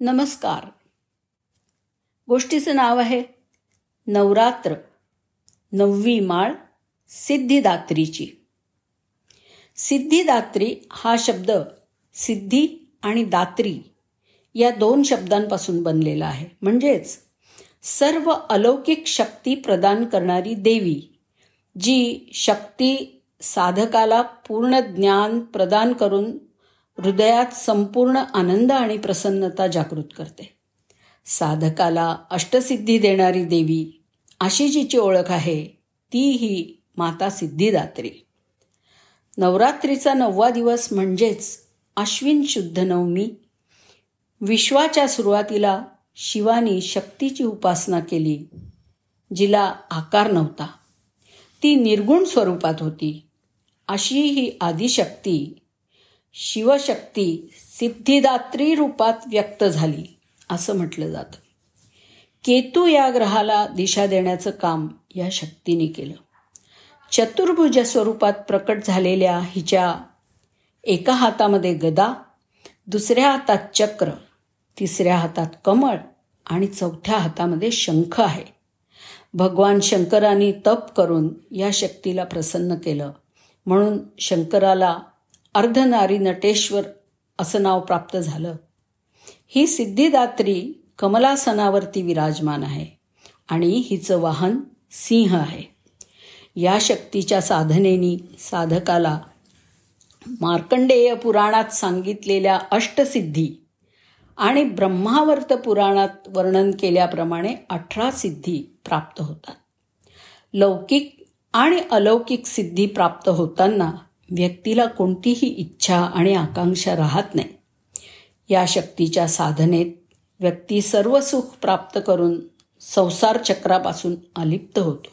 नमस्कार. गोष्टीचं नाव आहे नवरात्र नववी माळ सिद्धिदात्रीची. सिद्धिदात्री हा शब्द सिद्धी आणि दात्री या दोन शब्दांपासून बनलेला आहे. म्हणजेच सर्व अलौकिक शक्ती प्रदान करणारी देवी जी शक्ती साधकाला पूर्ण ज्ञान प्रदान करून हृदयात संपूर्ण आनंद आणि प्रसन्नता जागृत करते. साधकाला अष्टसिद्धी देणारी देवी अशी जिची ओळख आहे ती ही माता सिद्धिदात्री नवरात्रीचा नववा दिवस म्हणजेच अश्विन शुद्ध नवमी. विश्वाच्या सुरुवातीला शिवानी शक्तीची उपासना केली जिला आकार नव्हता. ती निर्गुण स्वरूपात होती. अशी ही आदिशक्ती शिवशक्ती सिद्धिदात्री रूपात व्यक्त झाली असं म्हटलं जातं. केतू या ग्रहाला दिशा देण्याचं काम या शक्तीने केलं. चतुर्भुज स्वरूपात प्रकट झालेल्या हिच्या एका हातामध्ये गदा दुसऱ्या हातात चक्र तिसऱ्या हातात कमळ आणि चौथ्या हातामध्ये शंख आहे. भगवान शंकरांनी तप करून या शक्तीला प्रसन्न केलं. म्हणून शंकराला अर्धनारी नटेश्वर असं नाव प्राप्त झालं. ही सिद्धिदात्री कमलासनावरती विराजमान आहे आणि हिचं वाहन सिंह आहे. या शक्तीच्या साधनेनी साधकाला मार्कंडेय पुराणात सांगितलेल्या अष्टसिद्धी आणि ब्रह्मावर्त पुराणात वर्णन केल्याप्रमाणे अठरा सिद्धी प्राप्त होतात. लौकिक आणि अलौकिक सिद्धी प्राप्त होताना व्यक्तीला कोणतीही इच्छा आणि आकांक्षा राहत नाही. या शक्तीच्या साधनेत व्यक्ती सर्व सुख प्राप्त करून संसार चक्रापासून अलिप्त होतो.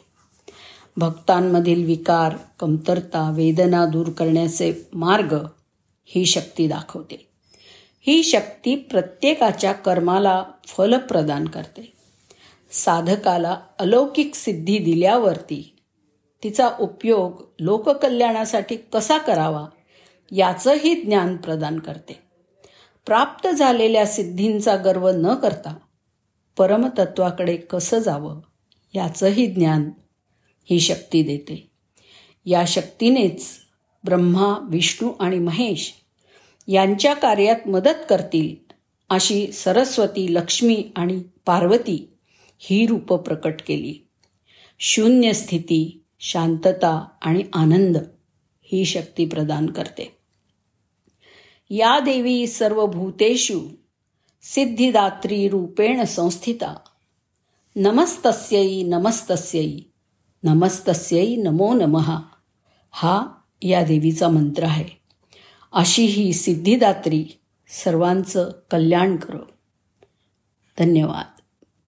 भक्तांमधील विकार कमतरता वेदना दूर करण्याचे मार्ग ही शक्ती दाखवते. ही शक्ती प्रत्येकाच्या कर्माला फल प्रदान करते. साधकाला अलौकिक सिद्धी दिल्यावरती तिचा उपयोग लोककल्याणासाठी कसा करावा याचंही ज्ञान प्रदान करते. प्राप्त झालेल्या सिद्धींचा गर्व न करता परमतत्वाकडे कसं जावं याचंही ज्ञान ही शक्ती देते. या शक्तीनेच ब्रह्मा विष्णू आणि महेश यांच्या कार्यात मदत करतील अशी सरस्वती लक्ष्मी आणि पार्वती ही रूपं प्रकट केली. शून्य स्थिती शांतता आणि आनंद ही शक्ती प्रदान करते. या देवी सर्व भूतेषु सिद्धिदात्री रूपेण संस्थिता. नमस्तस्यै नमस्तस्यै नमस्तस्यै नमो नमहा हा या देवीचा मंत्र आहे. अशी ही सिद्धिदात्री सर्वांचं कल्याण करो. धन्यवाद.